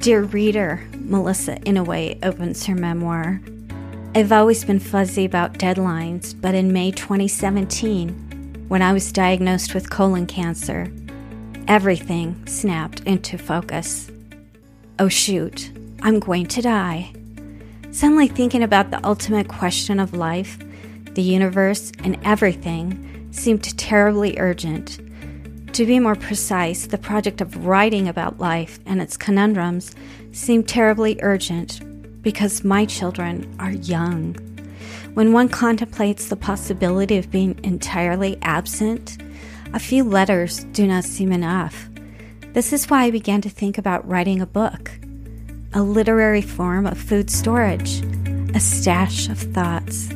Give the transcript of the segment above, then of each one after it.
Dear reader, Melissa Inouye opens her memoir. I've always been fuzzy about deadlines, but in May 2017, when I was diagnosed with colon cancer, everything snapped into focus. Oh shoot, I'm going to die. Suddenly thinking about the ultimate question of life, the universe, and everything seemed terribly urgent. To be more precise, the project of writing about life and its conundrums seemed terribly urgent because my children are young. When one contemplates the possibility of being entirely absent, a few letters do not seem enough. This is why I began to think about writing a book, a literary form of food storage, a stash of thoughts.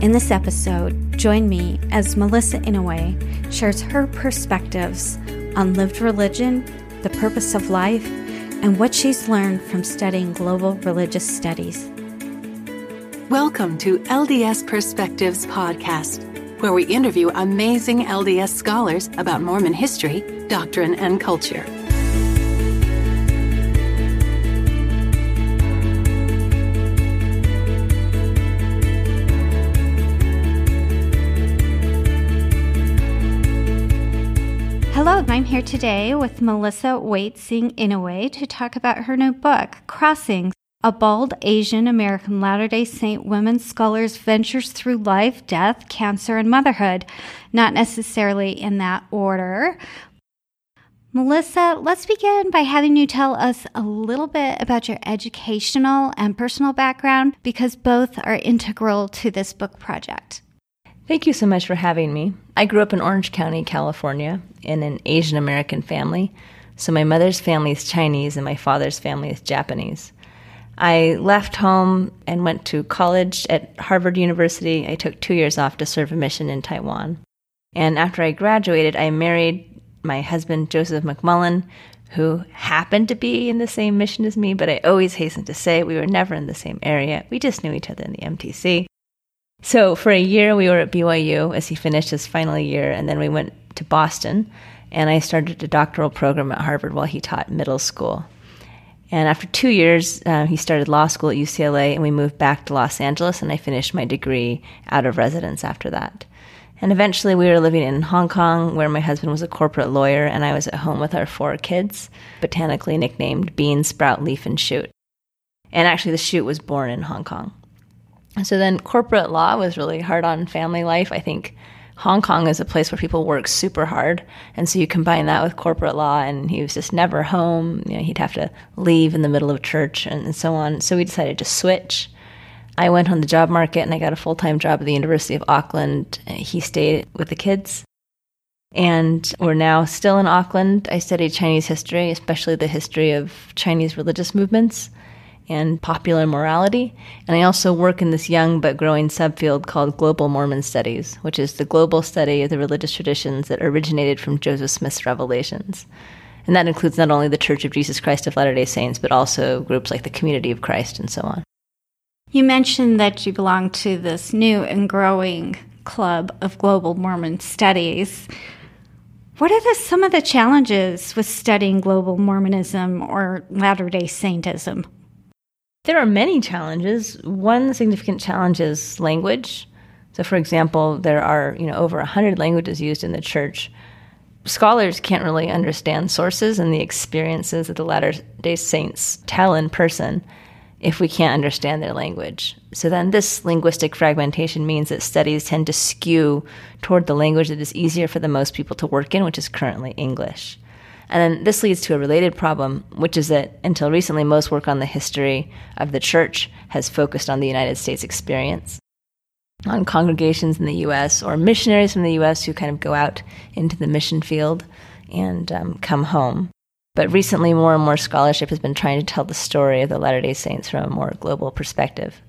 In this episode, join me as Melissa Inouye shares her perspectives on lived religion, the purpose of life, and what she's learned from studying global religious studies. Welcome to LDS Perspectives Podcast, where we interview amazing LDS scholars about Mormon history, doctrine, and culture. I'm here today with Melissa Wei-Tsing Inouye to talk about her new book, Crossings A Bald Asian American Latter day Saint Women Scholars Ventures Through Life, Death, Cancer, and Motherhood. Not necessarily in that order. Melissa, let's begin by having you tell us a little bit about your educational and personal background because both are integral to this book project. Thank you so much for having me. I grew up in Orange County, California, in an Asian American family. So my mother's family is Chinese and my father's family is Japanese. I left home and went to college at Harvard University. I took two years off to serve a mission in Taiwan. And after I graduated, I married my husband, Joseph McMullen, who happened to be in the same mission as me, but I always hasten to say we were never in the same area. We just knew each other in the MTC. So for a year, we were at BYU as he finished his final year, and then we went to Boston, and I started a doctoral program at Harvard while he taught middle school. And after two years, uh, he started law school at UCLA, and we moved back to Los Angeles, and I finished my degree out of residence after that. And eventually, we were living in Hong Kong, where my husband was a corporate lawyer, and I was at home with our four kids, botanically nicknamed Bean, Sprout, Leaf, and Shoot. And actually, the shoot was born in Hong Kong. So then corporate law was really hard on family life. I think Hong Kong is a place where people work super hard. And so you combine that with corporate law, and he was just never home. You know, he'd have to leave in the middle of church and, and so on. So we decided to switch. I went on the job market and I got a full time job at the University of Auckland. He stayed with the kids. And we're now still in Auckland. I studied Chinese history, especially the history of Chinese religious movements and popular morality. And I also work in this young but growing subfield called Global Mormon Studies, which is the global study of the religious traditions that originated from Joseph Smith's revelations. And that includes not only the Church of Jesus Christ of Latter day Saints, but also groups like the Community of Christ and so on. You mentioned that you belong to this new and growing club of global Mormon studies. What are the, some of the challenges with studying global Mormonism or Latter day Saintism? There are many challenges. One significant challenge is language. So, for example, there are you know over 100 languages used in the church. Scholars can't really understand sources and the experiences that the Latter day Saints tell in person if we can't understand their language. So then this linguistic fragmentation means that studies tend to skew toward the language that is easier for the most people to work in, which is currently English. And then this leads to a related problem, which is that until recently, most work on the history of the church has focused on the United States experience, on congregations in the U.S. or missionaries from the U.S. who kind of go out into the mission field and um, come home. But recently, more and more scholarship has been trying to tell the story of the Latter day Saints from a more global perspective.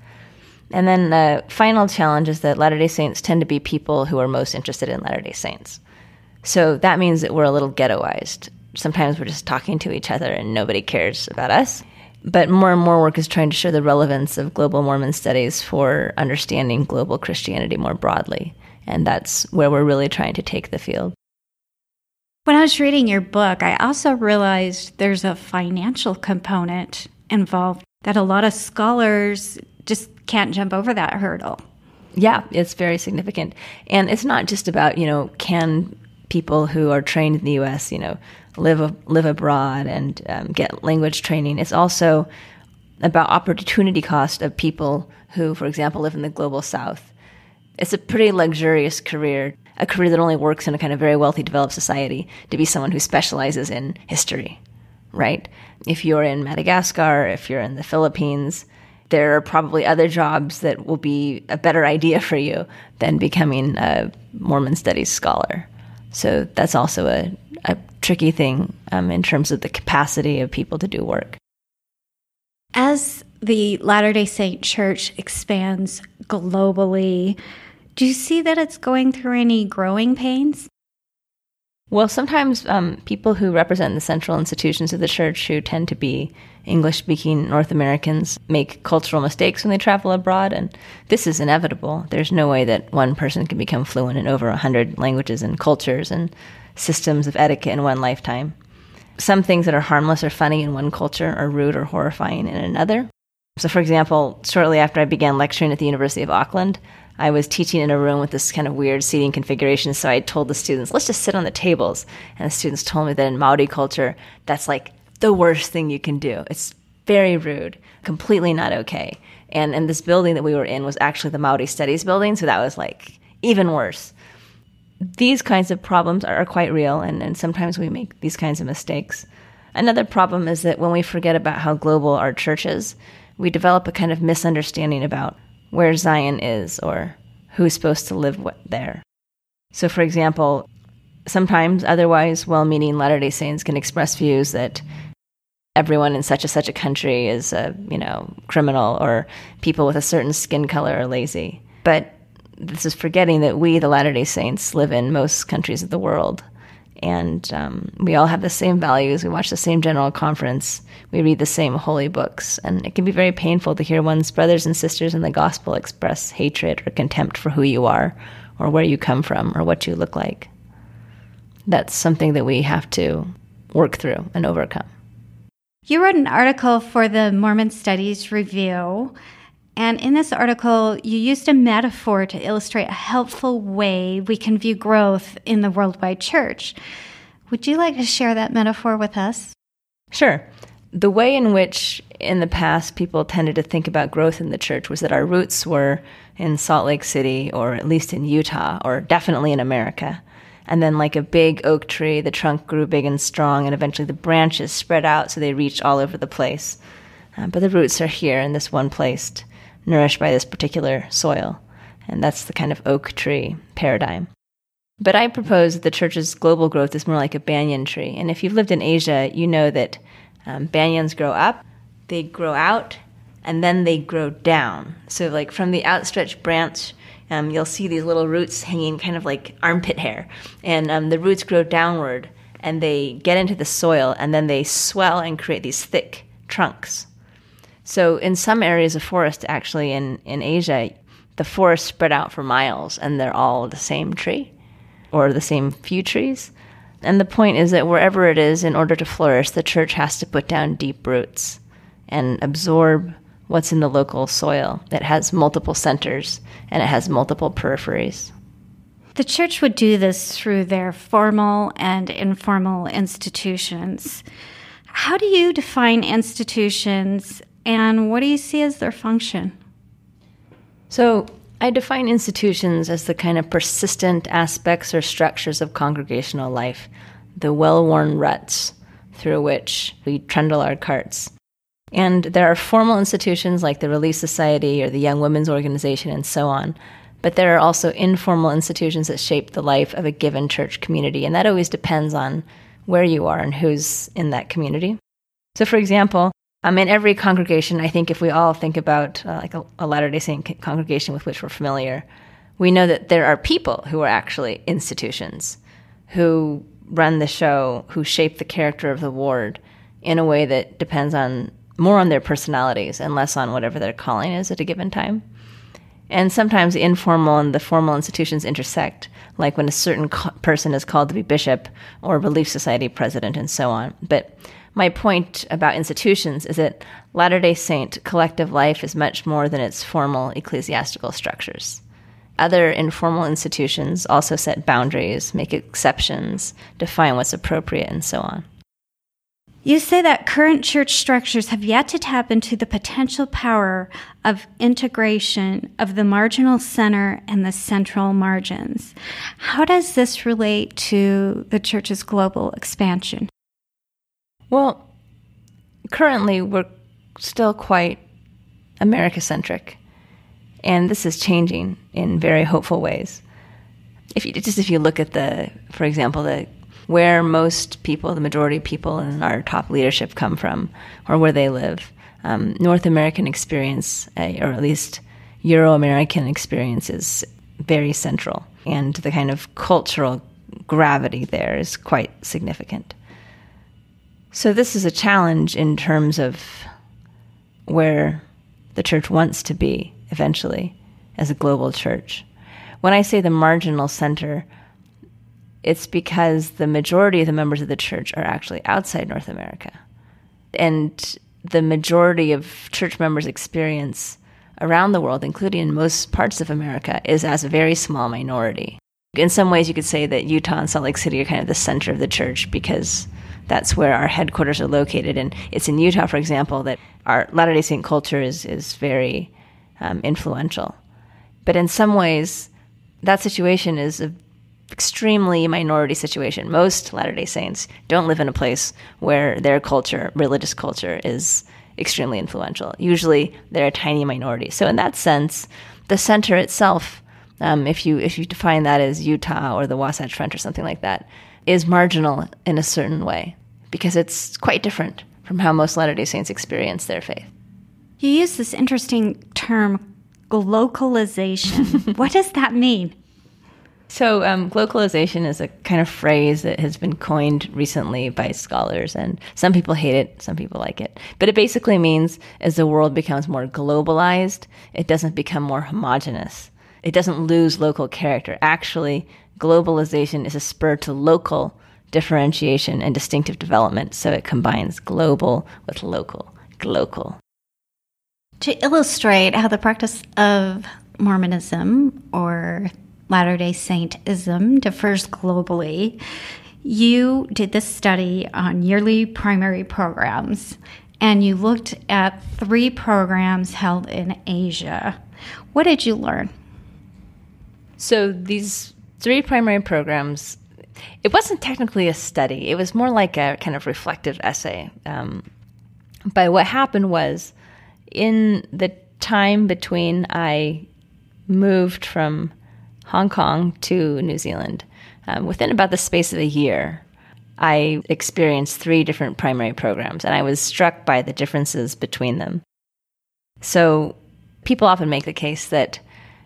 And then the final challenge is that Latter day Saints tend to be people who are most interested in Latter day Saints. So that means that we're a little ghettoized sometimes we're just talking to each other and nobody cares about us. But more and more work is trying to show the relevance of global Mormon studies for understanding global Christianity more broadly. And that's where we're really trying to take the field. When I was reading your book, I also realized there's a financial component involved that a lot of scholars just can't jump over that hurdle. Yeah, it's very significant. And it's not just about, you know, can people who are trained in the US, you know, live live abroad and um, get language training. It's also about opportunity cost of people who, for example, live in the global south. It's a pretty luxurious career a career that only works in a kind of very wealthy, developed society to be someone who specializes in history, right? If you're in Madagascar, if you're in the Philippines, there are probably other jobs that will be a better idea for you than becoming a Mormon studies scholar. So that's also a, a tricky thing um, in terms of the capacity of people to do work. As the Latter day Saint Church expands globally, do you see that it's going through any growing pains? Well, sometimes um, people who represent the central institutions of the church, who tend to be English speaking North Americans, make cultural mistakes when they travel abroad, and this is inevitable. There's no way that one person can become fluent in over 100 languages and cultures and systems of etiquette in one lifetime. Some things that are harmless or funny in one culture are rude or horrifying in another. So, for example, shortly after I began lecturing at the University of Auckland, I was teaching in a room with this kind of weird seating configuration. So I told the students, let's just sit on the tables. And the students told me that in Maori culture, that's like the worst thing you can do. It's very rude, completely not okay. And, and this building that we were in was actually the Maori Studies building. So that was like even worse. These kinds of problems are, quite real. And, and sometimes we make these kinds of mistakes. Another problem is that when we forget about how global our church is, we develop a kind of misunderstanding about where Zion is or who's supposed to live there. So, for example, sometimes otherwise well meaning Latter day Saints can express views that everyone in such a such a country is a you know criminal or people with a certain skin color are lazy but this is forgetting that we the latter day saints live in most countries of the world and um, we all have the same values. We watch the same general conference. We read the same holy books, and it can be very painful to hear one's brothers and sisters in the gospel express hatred or contempt for who you are, or where you come from, or what you look like. That's something that we have to work through and overcome. You wrote an article for the Mormon Studies Review and in this article, you used a metaphor to illustrate a helpful way we can view growth in the worldwide church. Would you like to share that metaphor with us? Sure. The way in which in the past people tended to think about growth in the church was that our roots were in Salt Lake City, or at least in Utah, or definitely in America. And then, like a big oak tree, the trunk grew big and strong, and eventually the branches spread out so they reached all over the place. Uh, but the roots are here in this one place nourished by this particular soil. And that's the kind of oak tree paradigm. But I propose that the church's global growth is more like a banyan tree. And if you've lived in Asia, you know that um, banyans grow up, they grow out, and then they grow down. So, like from the outstretched branch, um, you'll see these little roots hanging kind of like armpit hair. And um, the roots grow downward and they get into the soil and then they swell and create these thick trunks. So in some areas of forest, actually in, in Asia, the forest spread out for miles and they're all the same tree or the same few trees. And the point is that wherever it is, in order to flourish, the church has to put down deep roots and absorb what's in the local soil. It has multiple centers and it has multiple peripheries. The church would do this through their formal and informal institutions. How do you define institutions and what do you see as their function? So, I define institutions as the kind of persistent aspects or structures of congregational life, the well worn ruts through which we trundle our carts. And there are formal institutions like the Relief Society or the Young Women's Organization and so on. But there are also informal institutions that shape the life of a given church community, and that always depends on where you are and who's in that community. So, for example, um, in every congregation, I think if we all think about uh, like a, a Latter day Saint congregation with which we're familiar, we know that there are people who are actually institutions who run the show, who shape the character of the ward in a way that depends on more on their personalities and less on whatever their calling is at a given time. And sometimes the informal and the formal institutions intersect, like when a certain co- person is called to be bishop or Relief Society president and so on. But my point about institutions is that Latter day Saint collective life is much more than its formal ecclesiastical structures. Other informal institutions also set boundaries, make exceptions, define what's appropriate, and so on. You say that current church structures have yet to tap into the potential power of integration of the marginal center and the central margins. How does this relate to the church's global expansion? Well, currently we're still quite America centric, and this is changing in very hopeful ways. If you just if you look at the, for example, the where most people, the majority of people in our top leadership come from or where they live. Um, North American experience, uh, or at least Euro American experience, is very central. And the kind of cultural gravity there is quite significant. So, this is a challenge in terms of where the church wants to be eventually as a global church. When I say the marginal center, it's because the majority of the members of the church are actually outside North America. And the majority of church members' experience around the world, including in most parts of America, is as a very small minority. In some ways, you could say that Utah and Salt Lake City are kind of the center of the church because that's where our headquarters are located. And it's in Utah, for example, that our Latter day Saint culture is, is very um, influential. But in some ways, that situation is a extremely minority situation. Most Latter day Saints don't live in a place where their culture, religious culture, is extremely influential. Usually they're a tiny minority. So, in that sense, the center itself, um, if, you, if you define that as Utah or the Wasatch Front or something like that, is marginal in a certain way because it's quite different from how most Latter day Saints experience their faith. You use this interesting term, glocalization. what does that mean? So, um, glocalization is a kind of phrase that has been coined recently by scholars, and some people hate it, some people like it. But it basically means as the world becomes more globalized, it doesn't become more homogenous. It doesn't lose local character. Actually, globalization is a spur to local differentiation and distinctive development, so it combines global with local, glocal. To illustrate how the practice of Mormonism or Latter day Saintism differs globally. You did this study on yearly primary programs and you looked at three programs held in Asia. What did you learn? So, these three primary programs, it wasn't technically a study, it was more like a kind of reflective essay. Um, but what happened was, in the time between I moved from Hong Kong to New Zealand. Um, within about the space of a year, I experienced three different primary programs, and I was struck by the differences between them. So, people often make the case that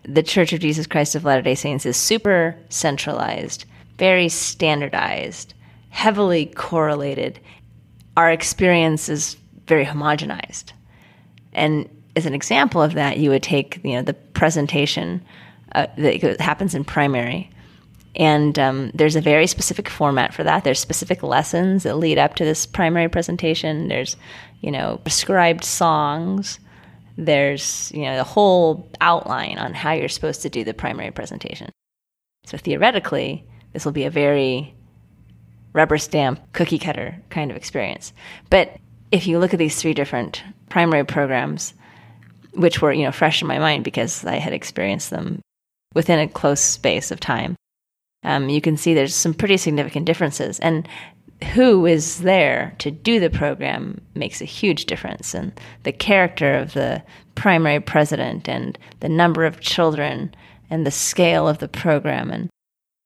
the Church of Jesus Christ of Latter day Saints is super centralized, very standardized, heavily correlated. Our experience is very homogenized. And as an example of that, you would take you know, the presentation uh, that happens in primary. And um, there's a very specific format for that. There's specific lessons that lead up to this primary presentation. There's, you know, prescribed songs. There's, you know, the whole outline on how you're supposed to do the primary presentation. So theoretically, this will be a very rubber stamp, cookie cutter kind of experience. But if you look at these three different primary programs, which were, you know, fresh in my mind because I had experienced them within a close space of time. Um, you can see there's some pretty significant differences. And who is there to do the program makes a huge difference. And the character of the primary president, and the number of children, and the scale of the program, and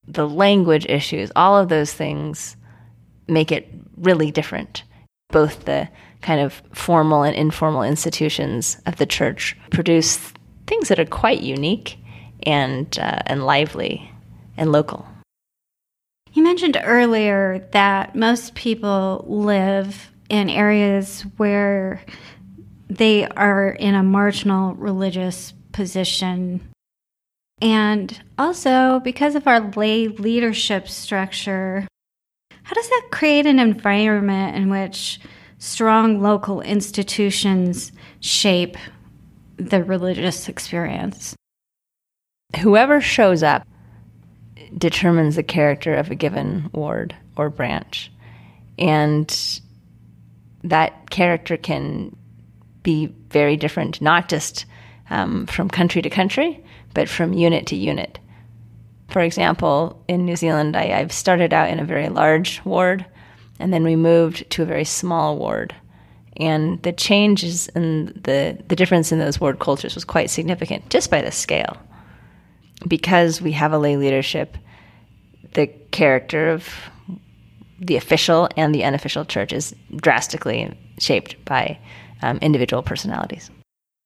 the language issues, all of those things make it really different. Both the kind of formal and informal institutions of the church produce things that are quite unique and uh, and lively and local. You mentioned earlier that most people live in areas where they are in a marginal religious position And also, because of our lay leadership structure, how does that create an environment in which strong local institutions shape the religious experience? Whoever shows up determines the character of a given ward or branch. And that character can be very different, not just um, from country to country, but from unit to unit. For example, in New Zealand, I, I've started out in a very large ward, and then we moved to a very small ward. And the changes in the, the difference in those ward cultures was quite significant just by the scale. Because we have a lay leadership, the character of the official and the unofficial church is drastically shaped by um, individual personalities.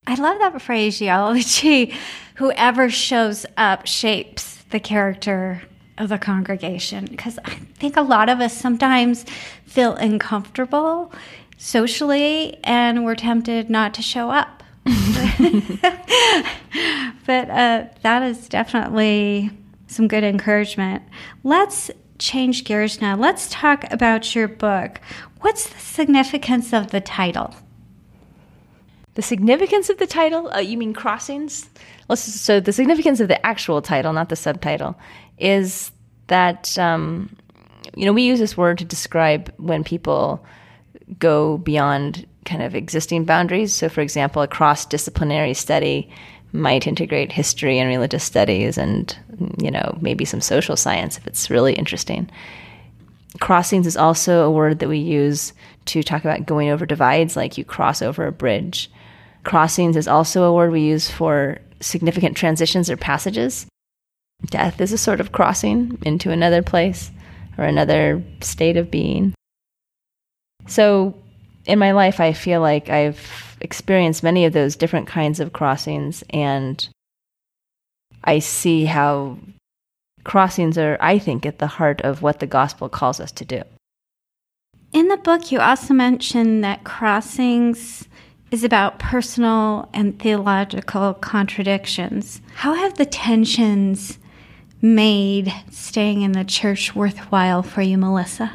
I love that phraseology. Whoever shows up shapes the character of the congregation because I think a lot of us sometimes feel uncomfortable socially and we're tempted not to show up. but uh, that is definitely some good encouragement. Let's change gears now. Let's talk about your book. What's the significance of the title? The significance of the title? Uh, you mean crossings? So the significance of the actual title, not the subtitle, is that um, you know we use this word to describe when people go beyond kind of existing boundaries. So, for example, a cross-disciplinary study might integrate history and religious studies and you know maybe some social science if it's really interesting. Crossings is also a word that we use to talk about going over divides like you cross over a bridge. Crossings is also a word we use for significant transitions or passages. Death is a sort of crossing into another place or another state of being. So in my life i feel like i've experienced many of those different kinds of crossings, and I see how crossings are, I think, at the heart of what the gospel calls us to do. In the book, you also mention that crossings is about personal and theological contradictions. How have the tensions made staying in the church worthwhile for you, Melissa?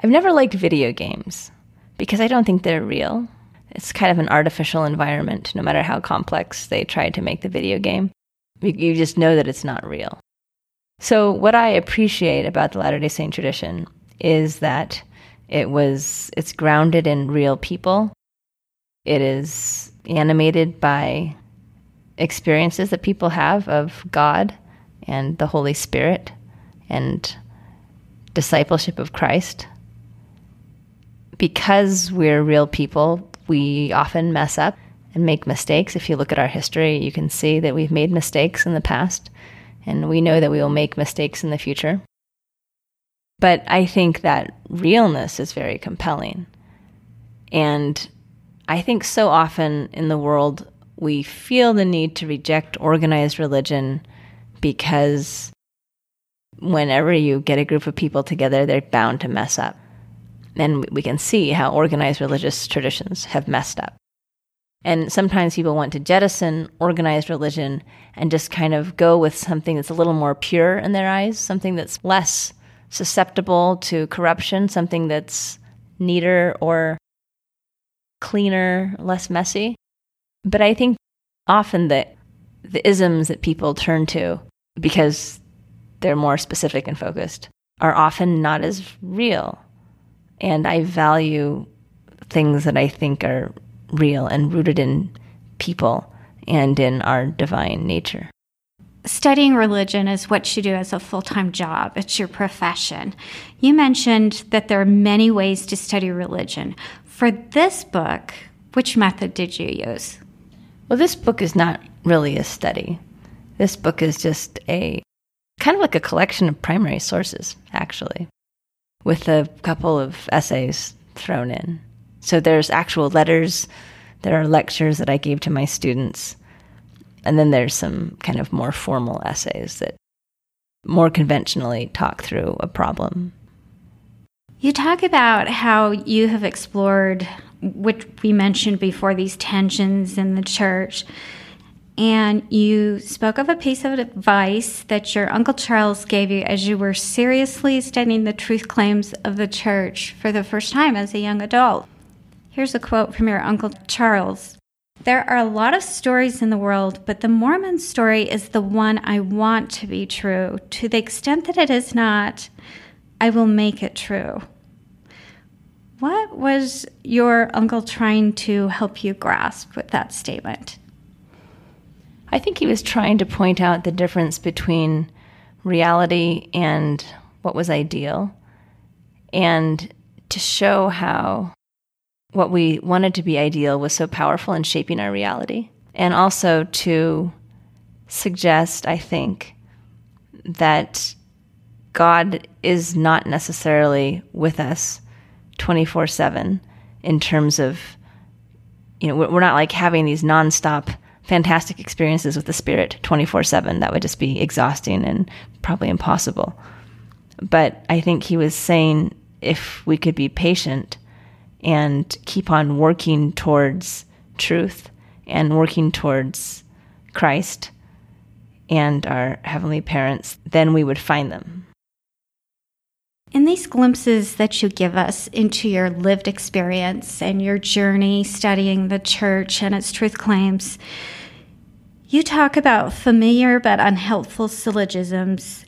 I've never liked video games because I don't think they're real. It's kind of an artificial environment, no matter how complex they try to make the video game. You just know that it's not real. So, what I appreciate about the Latter day Saint tradition is that it was it's grounded in real people. It is animated by experiences that people have of God and the Holy Spirit and discipleship of Christ because we're real people, we often mess up and make mistakes. If you look at our history, you can see that we've made mistakes in the past, and we know that we will make mistakes in the future. But I think that realness is very compelling. And I think so often in the world, we feel the need to reject organized religion because whenever you get a group of people together, they're bound to mess up and we can see how organized religious traditions have messed up. And sometimes people want to jettison organized religion and just kind of go with something that's a little more pure in their eyes, something that's less susceptible to corruption, something that's neater or cleaner, less messy. But I think often that the isms that people turn to because they're more specific and focused are often not as real and I value things that I think are real and rooted in people and in our divine nature. Studying religion is what you do as a full time job, it's your profession. You mentioned that there are many ways to study religion. For this book, which method did you use? Well, this book is not really a study. This book is just a kind of like a collection of primary sources, actually with a couple of essays thrown in. So there's actual letters, there are lectures that I gave to my students, and then there's some kind of more formal essays that more conventionally talk through a problem. You talk about how you have explored, which we mentioned before, these tensions in the church. And you spoke of a piece of advice that your Uncle Charles gave you as you were seriously studying the truth claims of the church for the first time as a young adult. Here's a quote from your Uncle Charles There are a lot of stories in the world, but the Mormon story is the one I want to be true. To the extent that it is not, I will make it true. What was your uncle trying to help you grasp with that statement? I think he was trying to point out the difference between reality and what was ideal, and to show how what we wanted to be ideal was so powerful in shaping our reality, and also to suggest, I think, that God is not necessarily with us 24 7 in terms of, you know, we're not like having these nonstop fantastic experiences with the spirit 24 7. That would just be exhausting and probably impossible. But I think he was saying if we could be patient and keep on working towards truth and working towards Christ and our heavenly parents, then we would find them. In these glimpses that you give us into your lived experience and your journey studying the church and its truth claims, you talk about familiar but unhelpful syllogisms,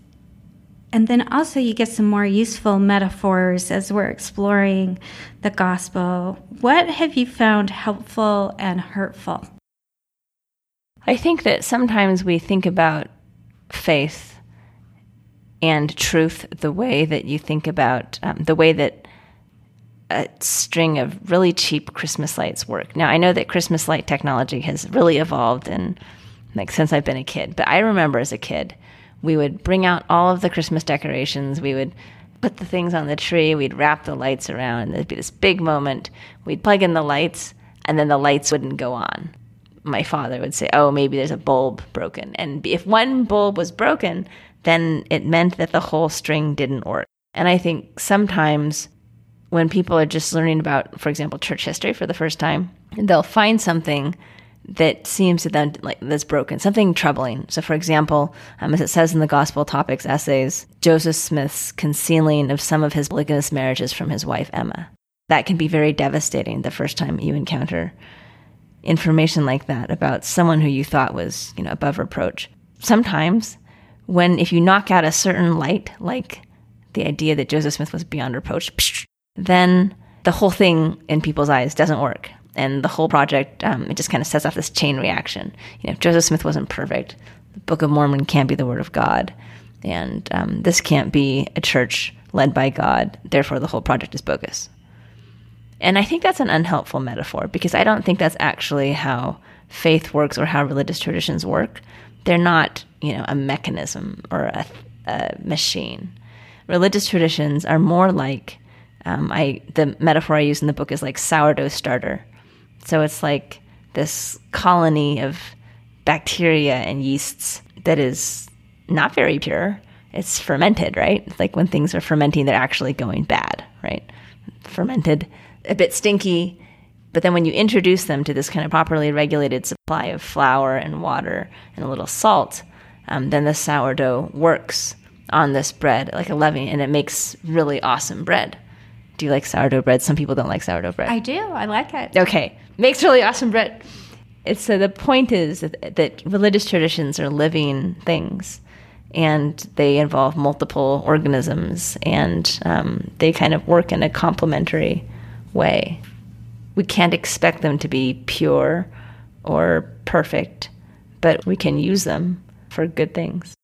and then also you get some more useful metaphors as we're exploring the gospel. What have you found helpful and hurtful? I think that sometimes we think about faith and truth the way that you think about um, the way that a string of really cheap Christmas lights work. Now, I know that Christmas light technology has really evolved and like since I've been a kid. But I remember as a kid, we would bring out all of the Christmas decorations. We would put the things on the tree. We'd wrap the lights around. And there'd be this big moment. We'd plug in the lights, and then the lights wouldn't go on. My father would say, "Oh, maybe there's a bulb broken." And if one bulb was broken, then it meant that the whole string didn't work. And I think sometimes when people are just learning about, for example, church history for the first time, they'll find something that seems to them like that's broken, something troubling. So, for example, um, as it says in the Gospel Topics essays, Joseph Smith's concealing of some of his polygamous marriages from his wife Emma. That can be very devastating the first time you encounter information like that about someone who you thought was, you know, above reproach. Sometimes, when if you knock out a certain light, like the idea that Joseph Smith was beyond reproach, then the whole thing in people's eyes doesn't work and the whole project um, it just kind of sets off this chain reaction. You know, if Joseph Smith wasn't perfect, the Book of Mormon can't be the Word of God, and um, this can't be a church led by God. Therefore, the whole project is bogus. And I think that's an unhelpful metaphor because I don't think that's actually how faith works or how religious traditions work. They're not, you know, a mechanism or a, a machine. Religious traditions are more like um, I the metaphor I use in the book is like sourdough starter. So it's like this colony of bacteria and yeasts that is not very pure. It's fermented, right? It's like when things are fermenting, they're actually going bad, right? Fermented, a bit stinky. But then when you introduce them to this kind of properly regulated supply of flour and water and a little salt, um, then the sourdough works on this bread like a leaven and it makes really awesome bread. Do you like sourdough bread? Some people don't like sourdough bread. I do. I like it. Okay makes really awesome bread. It's so the point is that, that religious traditions are living things, and they involve multiple organisms, and um, they kind of work in a complementary way. We can't expect them to be pure or perfect, but we can use them for good things.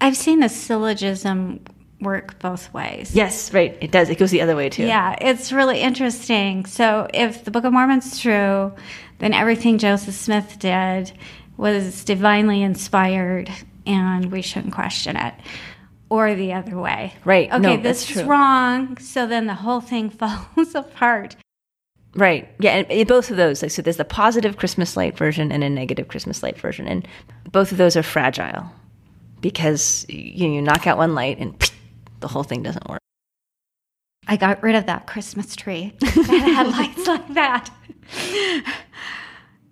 I've seen a syllogism work both ways. Yes, right. It does. It goes the other way too. Yeah, it's really interesting. So if the Book of Mormon's true, then everything Joseph Smith did was divinely inspired and we shouldn't question it. Or the other way. Right. Okay, no, this is wrong. So then the whole thing falls apart. Right. Yeah. And, and both of those. Like, so there's the positive Christmas light version and a negative Christmas light version. And both of those are fragile because you, know, you knock out one light and the whole thing doesn't work. I got rid of that Christmas tree that had lights like that.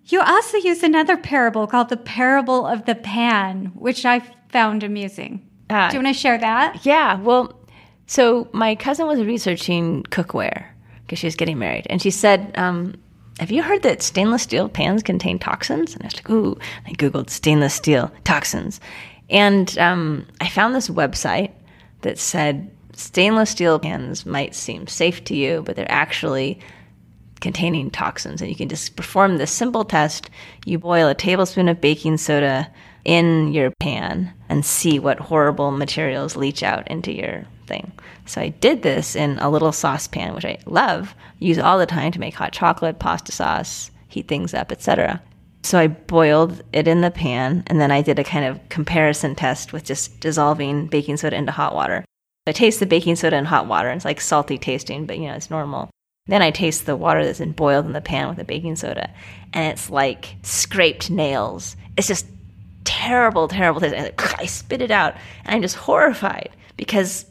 You also use another parable called the parable of the pan, which I found amusing. Ah. Do you want to share that? Yeah, well, so my cousin was researching cookware because she was getting married, and she said, um, "Have you heard that stainless steel pans contain toxins?" And I was like, "Ooh!" I googled stainless steel toxins, and um, I found this website that said stainless steel pans might seem safe to you, but they're actually containing toxins. And you can just perform this simple test. You boil a tablespoon of baking soda in your pan and see what horrible materials leach out into your thing. So I did this in a little saucepan, which I love, use all the time to make hot chocolate, pasta sauce, heat things up, etc. So I boiled it in the pan and then I did a kind of comparison test with just dissolving baking soda into hot water. I taste the baking soda in hot water. And it's like salty tasting, but you know, it's normal. Then I taste the water that's been boiled in the pan with the baking soda, and it's like scraped nails. It's just terrible, terrible taste. And I spit it out, and I'm just horrified because,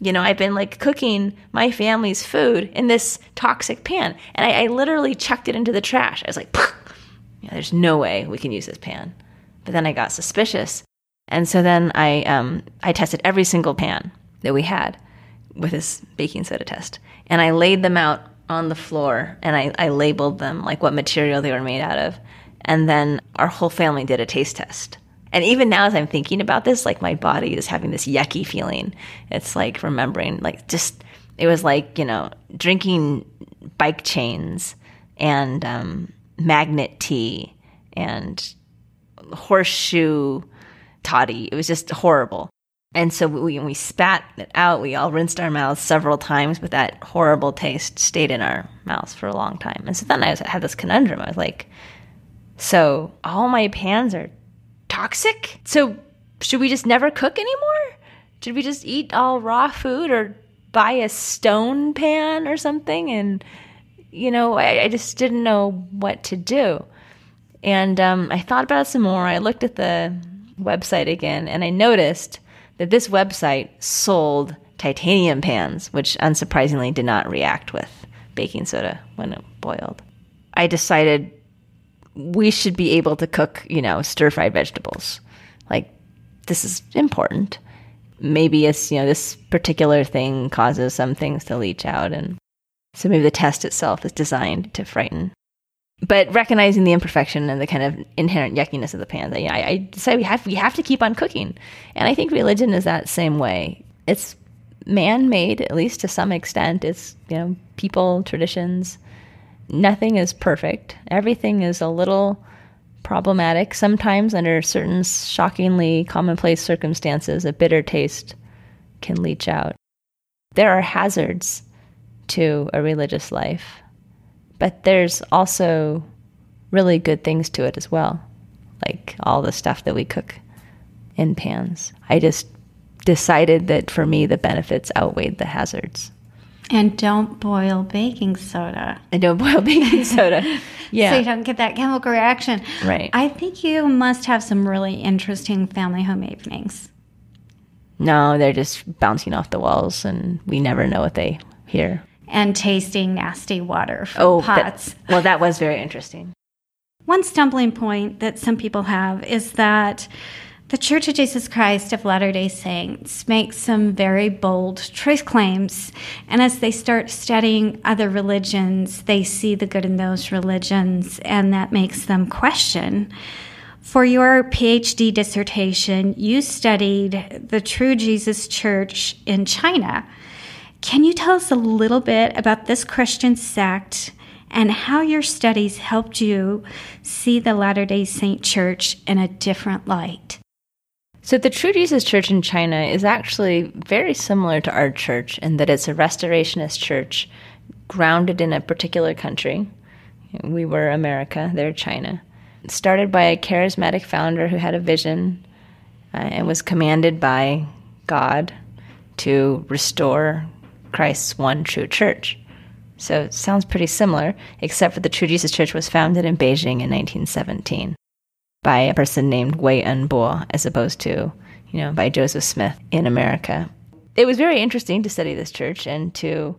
you know, I've been like cooking my family's food in this toxic pan, and I, I literally chucked it into the trash. I was like, yeah, there's no way we can use this pan. But then I got suspicious, and so then I um, I tested every single pan that we had with this baking soda test, and I laid them out on the floor and I, I labeled them like what material they were made out of. And then our whole family did a taste test. And even now, as I'm thinking about this, like my body is having this yucky feeling. It's like remembering, like, just, it was like, you know, drinking bike chains and um, magnet tea and horseshoe toddy. It was just horrible. And so we, we spat it out. We all rinsed our mouths several times, but that horrible taste stayed in our mouths for a long time. And so then I was, had this conundrum. I was like, so all my pans are toxic? So should we just never cook anymore? Should we just eat all raw food or buy a stone pan or something? And, you know, I, I just didn't know what to do. And um, I thought about it some more. I looked at the website again and I noticed that this website sold titanium pans, which unsurprisingly did not react with baking soda when it boiled. I decided we should be able to cook, you know, stir fried vegetables. Like, this is important. Maybe it's, you know, this particular thing causes some things to leach out. And so maybe the test itself is designed to frighten but recognizing the imperfection and the kind of inherent yuckiness of the pan, I, I decided we have we have to keep on cooking, and I think religion is that same way. It's man-made, at least to some extent. It's you know people traditions. Nothing is perfect. Everything is a little problematic. Sometimes, under certain shockingly commonplace circumstances, a bitter taste can leach out. There are hazards to a religious life but there's also really good things to it as well, like all the stuff that we cook in pans. I just decided that for me, the benefits outweighed the hazards. And don't boil baking soda. And don't boil baking soda. Yeah. so you don't get that chemical reaction. Right. I think you must have some really interesting family home evenings. No, they're just bouncing off the walls, and we never know what they hear and tasting nasty water from oh, pots. That, well, that was very interesting. One stumbling point that some people have is that the Church of Jesus Christ of Latter day Saints makes some very bold truth claims. And as they start studying other religions, they see the good in those religions, and that makes them question. For your PhD dissertation, you studied the True Jesus Church in China. Can you tell us a little bit about this Christian sect and how your studies helped you see the Latter day Saint Church in a different light? So, the True Jesus Church in China is actually very similar to our church in that it's a restorationist church grounded in a particular country. We were America, they're China. Started by a charismatic founder who had a vision uh, and was commanded by God to restore Christ's one true church. So it sounds pretty similar, except for the True Jesus Church was founded in Beijing in 1917 by a person named Wei Enbo, as opposed to, you know, by Joseph Smith in America. It was very interesting to study this church and to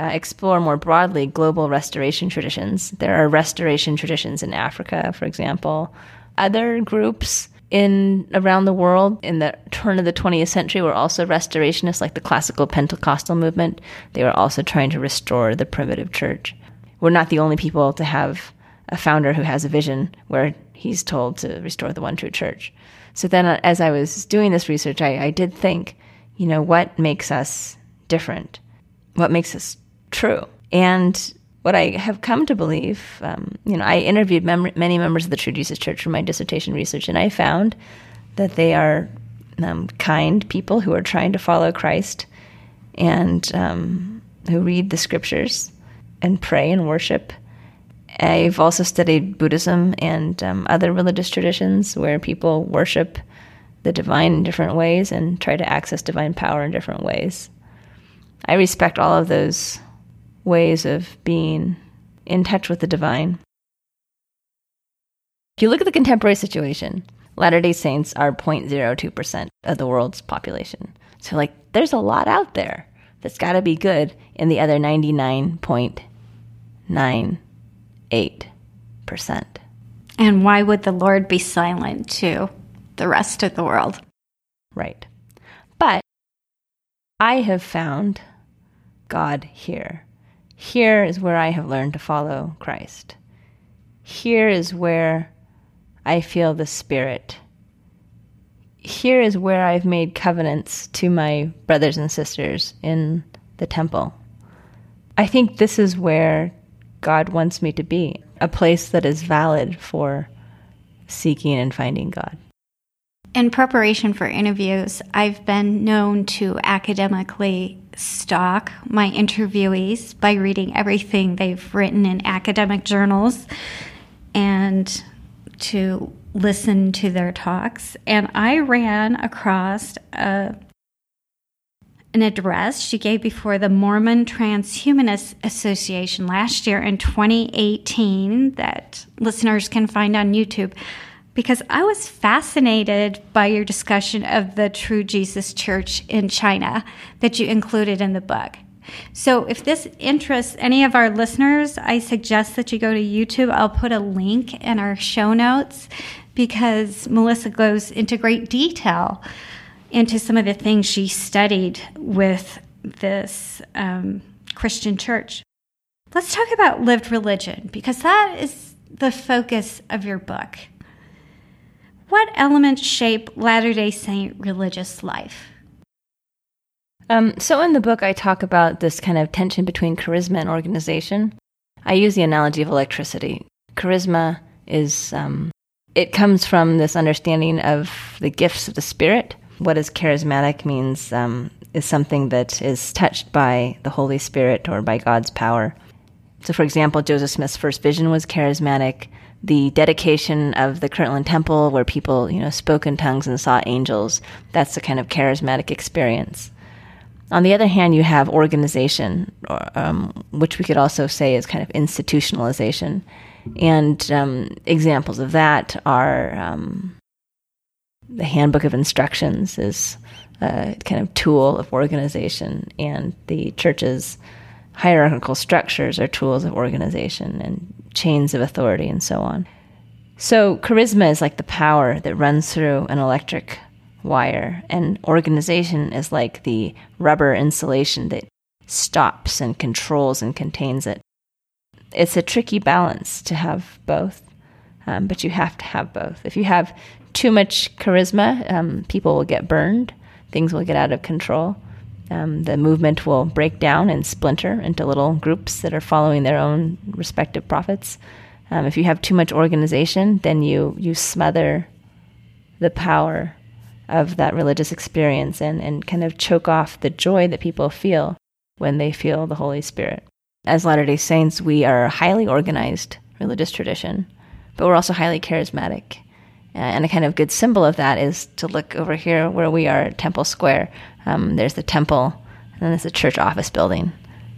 uh, explore more broadly global restoration traditions. There are restoration traditions in Africa, for example. Other groups in around the world in the turn of the 20th century were also restorationists, like the classical Pentecostal movement. They were also trying to restore the primitive church. We're not the only people to have a founder who has a vision where he's told to restore the one true church. So then, uh, as I was doing this research, I, I did think, you know, what makes us different? What makes us true. And what I have come to believe, um, you know, I interviewed mem- many members of the True Jesus Church for my dissertation research, and I found that they are um, kind people who are trying to follow Christ and um, who read the scriptures and pray and worship. I've also studied Buddhism and um, other religious traditions where people worship the divine in different ways and try to access divine power in different ways. I respect all of those ways of being in touch with the divine. If you look at the contemporary situation, Latter day Saints are 0.02% of the world's population. So, like, there's a lot out there that's got to be good in the other 99.98%. And why would the Lord be silent to the rest of the world? Right. But I have found God here here is where I have learned to follow Christ. Here is where I feel the Spirit. Here is where I've made covenants to my brothers and sisters in the temple. I think this is where God wants me to be a place that is valid for seeking and finding God. In preparation for interviews, I've been known to academically stalk my interviewees by reading everything they've written in academic journals and to listen to their talks. And I ran across a, an address she gave before the Mormon Transhumanist Association last year in 2018 that listeners can find on YouTube because I was fascinated by your discussion of the True Jesus Church in China that you included in the book. So, if this interests any of our listeners, I suggest that you go to YouTube. I'll put a link in our show notes because Melissa goes into great detail into some of the things she studied with this um, Christian church. Let's talk about lived religion because that is the focus of your book. What elements shape Latter day Saint religious life? Um, so, in the book, I talk about this kind of tension between charisma and organization. I use the analogy of electricity. Charisma is, um, it comes from this understanding of the gifts of the Spirit. What is charismatic means um, is something that is touched by the Holy Spirit or by God's power. So, for example, Joseph Smith's first vision was charismatic the dedication of the Kirtland Temple, where people, you know, spoke in tongues and saw angels. That's a kind of charismatic experience. On the other hand, you have organization, um, which we could also say is kind of institutionalization. And um, examples of that are um, the Handbook of Instructions is a kind of tool of organization, and the church's hierarchical structures are tools of organization, and chains of authority and so on. So, charisma is like the power that runs through an electric wire, and organization is like the rubber insulation that stops and controls and contains it. It's a tricky balance to have both, um, but you have to have both. If you have too much charisma, um, people will get burned, things will get out of control. Um, the movement will break down and splinter into little groups that are following their own respective prophets. Um, if you have too much organization, then you you smother the power of that religious experience and, and kind of choke off the joy that people feel when they feel the Holy Spirit. As Latter day Saints, we are a highly organized religious tradition, but we're also highly charismatic. Uh, and a kind of good symbol of that is to look over here where we are at Temple Square. Um, there's the temple, and then there's the church office building.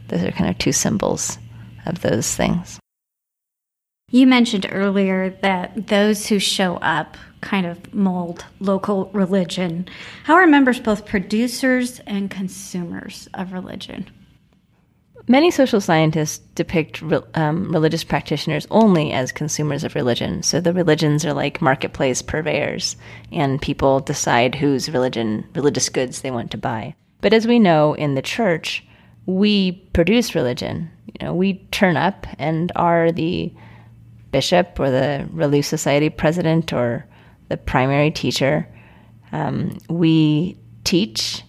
Those are kind of two symbols of those things. You mentioned earlier that those who show up kind of mold local religion. How are members both producers and consumers of religion? Many social scientists depict re- um, religious practitioners only as consumers of religion. So the religions are like marketplace purveyors, and people decide whose religion, religious goods they want to buy. But as we know in the church, we produce religion. You know, we turn up and are the bishop or the Relief Society president or the primary teacher. Um, we teach,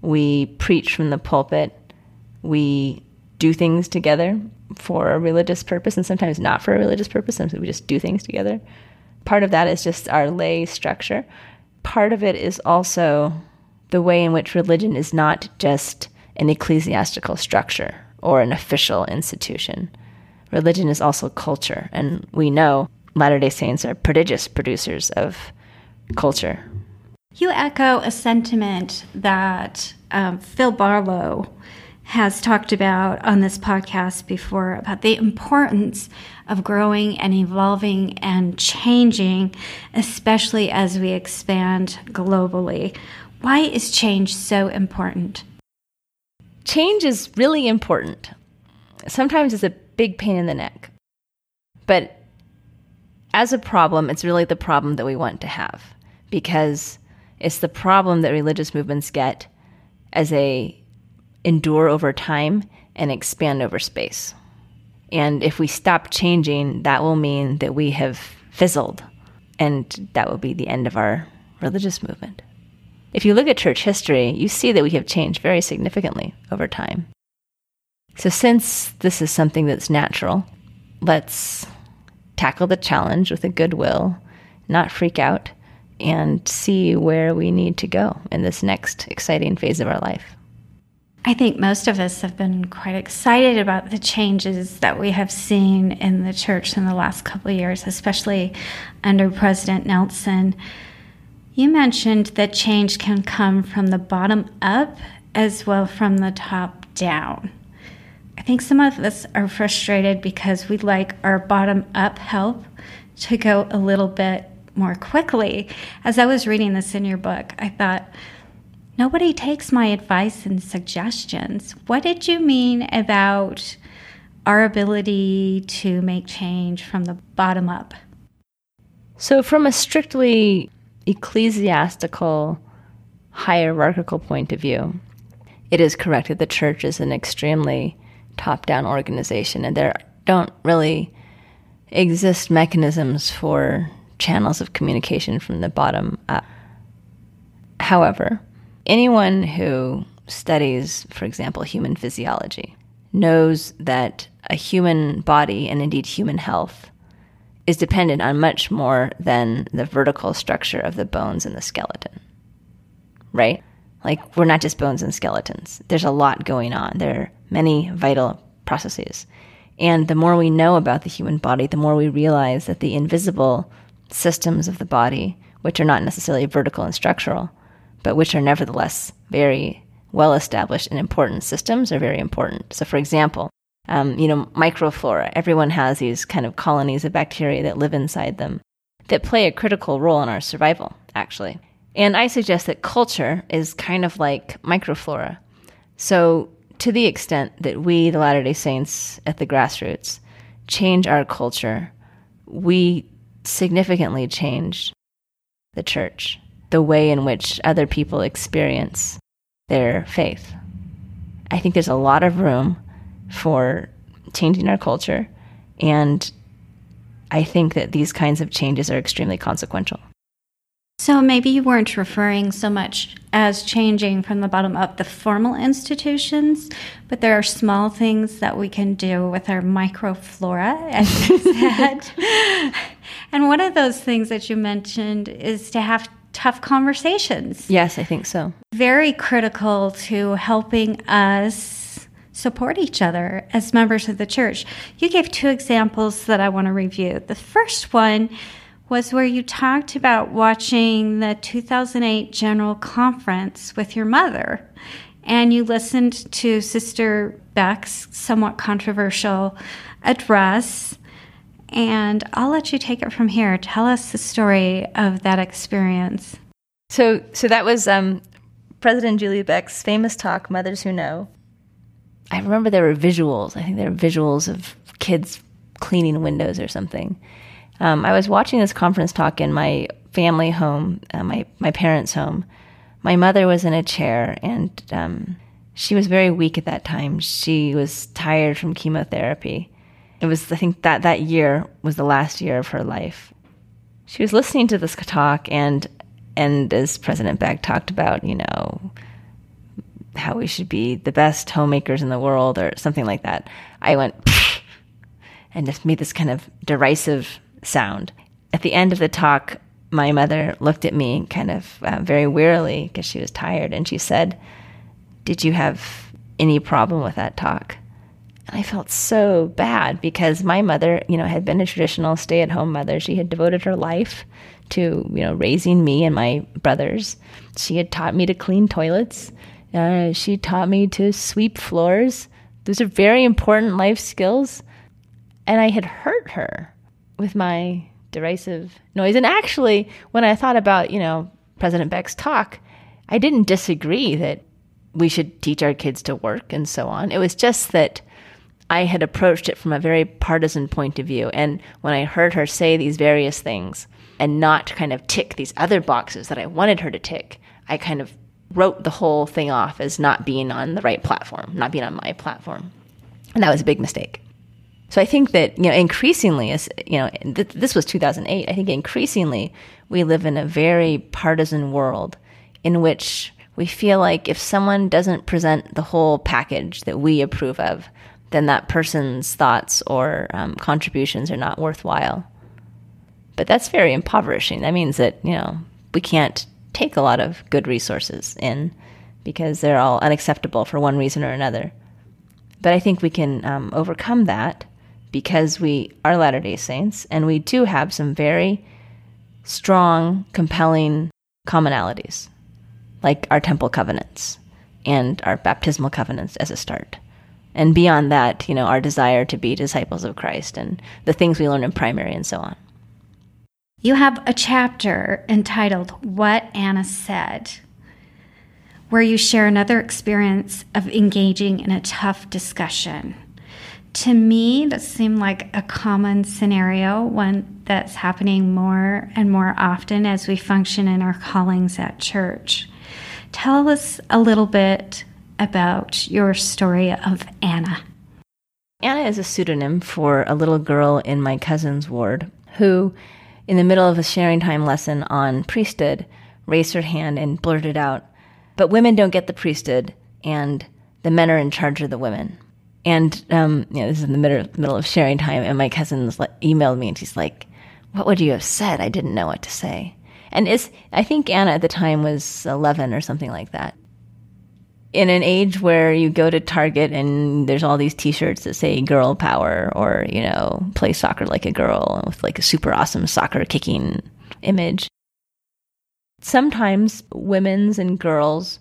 we preach from the pulpit, we do things together for a religious purpose and sometimes not for a religious purpose. Sometimes we just do things together. Part of that is just our lay structure. Part of it is also the way in which religion is not just an ecclesiastical structure or an official institution. Religion is also culture, and we know Latter day Saints are prodigious producers of culture. You echo a sentiment that um, Phil Barlow has talked about on this podcast before about the importance of growing and evolving and changing, especially as we expand globally. Why is change so important? Change is really important. Sometimes it's a big pain in the neck. But as a problem, it's really the problem that we want to have because it's the problem that religious movements get as a endure over time and expand over space. And if we stop changing, that will mean that we have fizzled, and that will be the end of our religious movement. If you look at church history, you see that we have changed very significantly over time. So, since this is something that's natural, let's tackle the challenge with a goodwill, not freak out, and see where we need to go in this next exciting phase of our life. I think most of us have been quite excited about the changes that we have seen in the church in the last couple of years, especially under President Nelson. You mentioned that change can come from the bottom up as well from the top down. I think some of us are frustrated because we'd like our bottom up help to go a little bit more quickly. As I was reading this in your book, I thought, Nobody takes my advice and suggestions. What did you mean about our ability to make change from the bottom up? So, from a strictly ecclesiastical, hierarchical point of view, it is correct that the church is an extremely top down organization, and there don't really exist mechanisms for channels of communication from the bottom up. However, anyone who studies, for example, human physiology knows that a human body and indeed human health is dependent on much more than the vertical structure of the bones and the skeleton. Right? Like, we're not just bones and skeletons. There's a lot going on. There are many vital processes. And the more we know about the human body, the more we realize that the invisible systems of the body, which are not necessarily vertical and structural, but which are nevertheless very well established and important systems are very important. So, for example, um, you know, microflora, everyone has these kind of colonies of bacteria that live inside them that play a critical role in our survival, actually. And I suggest that culture is kind of like microflora. So, to the extent that we, the Latter day Saints at the grassroots, change our culture, we significantly change the church the way in which other people experience their faith. I think there's a lot of room for changing our culture, and I think that these kinds of changes are extremely consequential. So maybe you weren't referring so much as changing from the bottom up the formal institutions, but there are small things that we can do with our microflora, as you said. and one of those things that you mentioned is to have tough conversations. Yes, I think so. Very critical to helping us support each other as members of the church. You gave two examples that I want to review. The first one was where you talked about watching the 2008 General Conference with your mother. And you listened to Sister Beck's somewhat controversial address and I'll let you take it from here. Tell us the story of that experience. So, so that was um, President Julie Beck's famous talk, Mothers Who Know. I remember there were visuals. I think there were visuals of kids cleaning windows or something. Um, I was watching this conference talk in my family home, uh, my my parents' home. My mother was in a chair, and um, she was very weak at that time. She was tired from chemotherapy. It was, I think, that that year was the last year of her life. She was listening to this talk, and and as President Beck talked about, you know, how we should be the best homemakers in the world, or something like that. I went and just made this kind of derisive sound. At the end of the talk, my mother looked at me kind of uh, very wearily because she was tired, and she said, Did you have any problem with that talk? And I felt so bad because my mother, you know, had been a traditional stay at home mother. She had devoted her life to, you know, raising me and my brothers. She had taught me to clean toilets. Uh, she taught me to sweep floors. Those are very important life skills. And I had hurt her with my derisive noise. And actually, when I thought about, you know, President Beck's talk, I didn't disagree that we should teach our kids to work and so on. It was just that I had approached it from a very partisan point of view. And when I heard her say these various things and not kind of tick these other boxes that I wanted her to tick, I kind of wrote the whole thing off as not being on the right platform, not being on my platform. And that was a big mistake. So I think that, you know, increasingly, as you know, th- this was 2008, I think increasingly we live in a very partisan world in which we feel like if someone doesn't present the whole package that we approve of, then that person's thoughts or um, contributions are not worthwhile. But that's very impoverishing. That means that, you know, we can't take a lot of good resources in because they're all unacceptable for one reason or another. But I think we can um, overcome that because we are Latter day Saints and we do have some very strong, compelling commonalities, like our temple covenants and our baptismal covenants as a start. And beyond that, you know, our desire to be disciples of Christ and the things we learn in primary and so on. You have a chapter entitled What Anna Said, where you share another experience of engaging in a tough discussion to me, that seemed like a common scenario, one that's happening more and more often as we function in our callings at church. Tell us a little bit about your story of Anna. Anna is a pseudonym for a little girl in my cousin's ward who, in the middle of a sharing time lesson on priesthood, raised her hand and blurted out, But women don't get the priesthood, and the men are in charge of the women. And um, you know, this is in the middle, middle of sharing time, and my cousin emailed me, and she's like, "What would you have said? I didn't know what to say." And is I think Anna at the time was eleven or something like that. In an age where you go to Target and there's all these T-shirts that say "Girl Power" or you know, "Play soccer like a girl" with like a super awesome soccer kicking image. Sometimes women's and girls'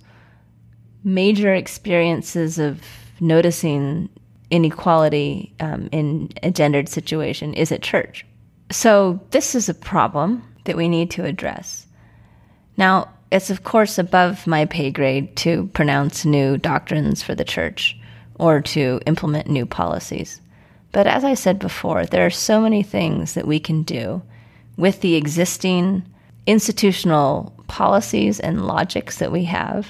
major experiences of noticing inequality um, in a gendered situation is at church. So, this is a problem that we need to address. Now, it's of course above my pay grade to pronounce new doctrines for the church or to implement new policies. But as I said before, there are so many things that we can do with the existing institutional policies and logics that we have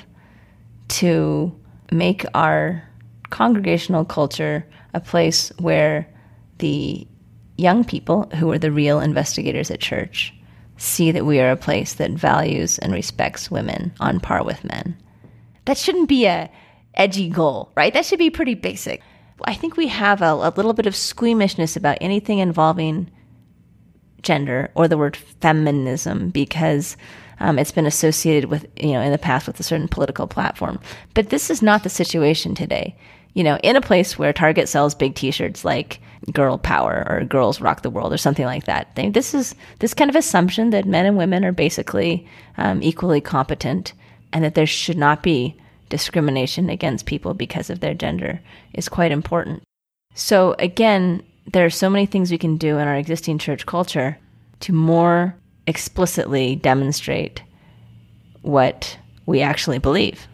to make our congregational culture a place where the young people who are the real investigators at church see that we are a place that values and respects women on par with men. That shouldn't be a edgy goal, right? That should be pretty basic. I think we have a, a little bit of squeamishness about anything involving gender or the word feminism because um, it's been associated with, you know, in the past with a certain political platform. But this is not the situation today you know, in a place where Target sells big T-shirts like "Girl Power" or "Girls Rock the World" or something like that. This is this kind of assumption that men and women are basically um, equally competent, and that there should not be discrimination against people because of their gender is quite important. So again, there are so many things we can do in our existing church culture to more explicitly demonstrate what we actually believe.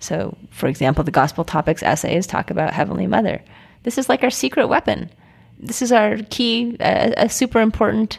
So, for example, the Gospel Topics essays talk about Heavenly Mother. This is like our secret weapon. This is our key, a, a super important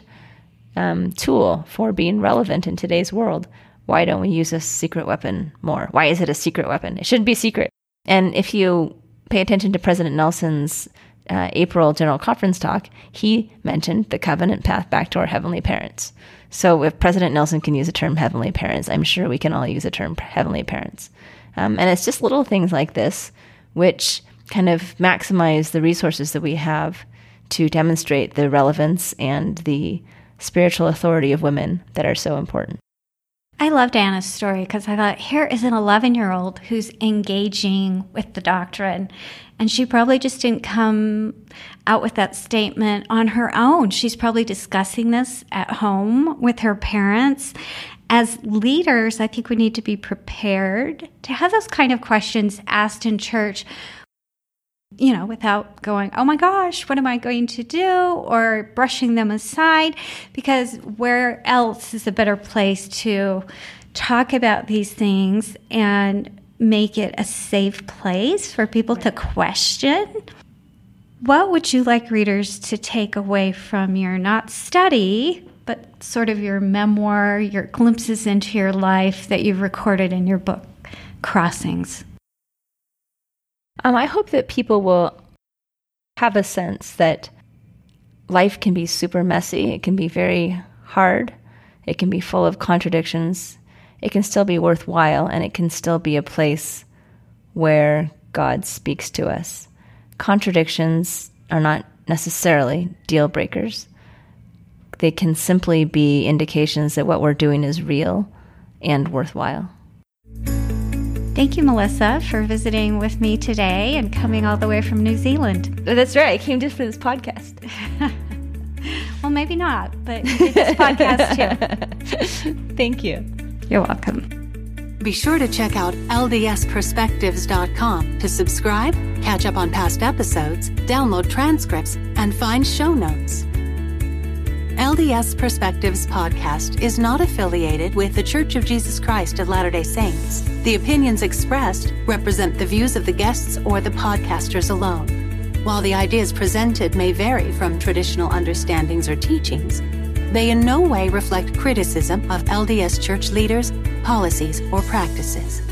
um, tool for being relevant in today's world. Why don't we use this secret weapon more? Why is it a secret weapon? It shouldn't be secret. And if you pay attention to President Nelson's uh, April General Conference talk, he mentioned the covenant path back to our heavenly parents. So if President Nelson can use the term heavenly parents, I'm sure we can all use the term heavenly parents. Um, and it's just little things like this which kind of maximize the resources that we have to demonstrate the relevance and the spiritual authority of women that are so important. I loved Anna's story because I thought, here is an 11 year old who's engaging with the doctrine. And she probably just didn't come out with that statement on her own. She's probably discussing this at home with her parents. As leaders, I think we need to be prepared to have those kind of questions asked in church you know, without going, oh my gosh, what am I going to do? Or brushing them aside, because where else is a better place to talk about these things and make it a safe place for people to question? What would you like readers to take away from your not study, but sort of your memoir, your glimpses into your life that you've recorded in your book, Crossings? Um, I hope that people will have a sense that life can be super messy. It can be very hard. It can be full of contradictions. It can still be worthwhile, and it can still be a place where God speaks to us. Contradictions are not necessarily deal breakers. They can simply be indications that what we're doing is real and worthwhile. Thank you, Melissa, for visiting with me today and coming all the way from New Zealand. That's right. I came just for this podcast. well, maybe not, but you did this podcast too. Thank you. You're welcome. Be sure to check out ldsperspectives.com to subscribe, catch up on past episodes, download transcripts, and find show notes. LDS Perspectives podcast is not affiliated with The Church of Jesus Christ of Latter day Saints. The opinions expressed represent the views of the guests or the podcasters alone. While the ideas presented may vary from traditional understandings or teachings, they in no way reflect criticism of LDS church leaders, policies, or practices.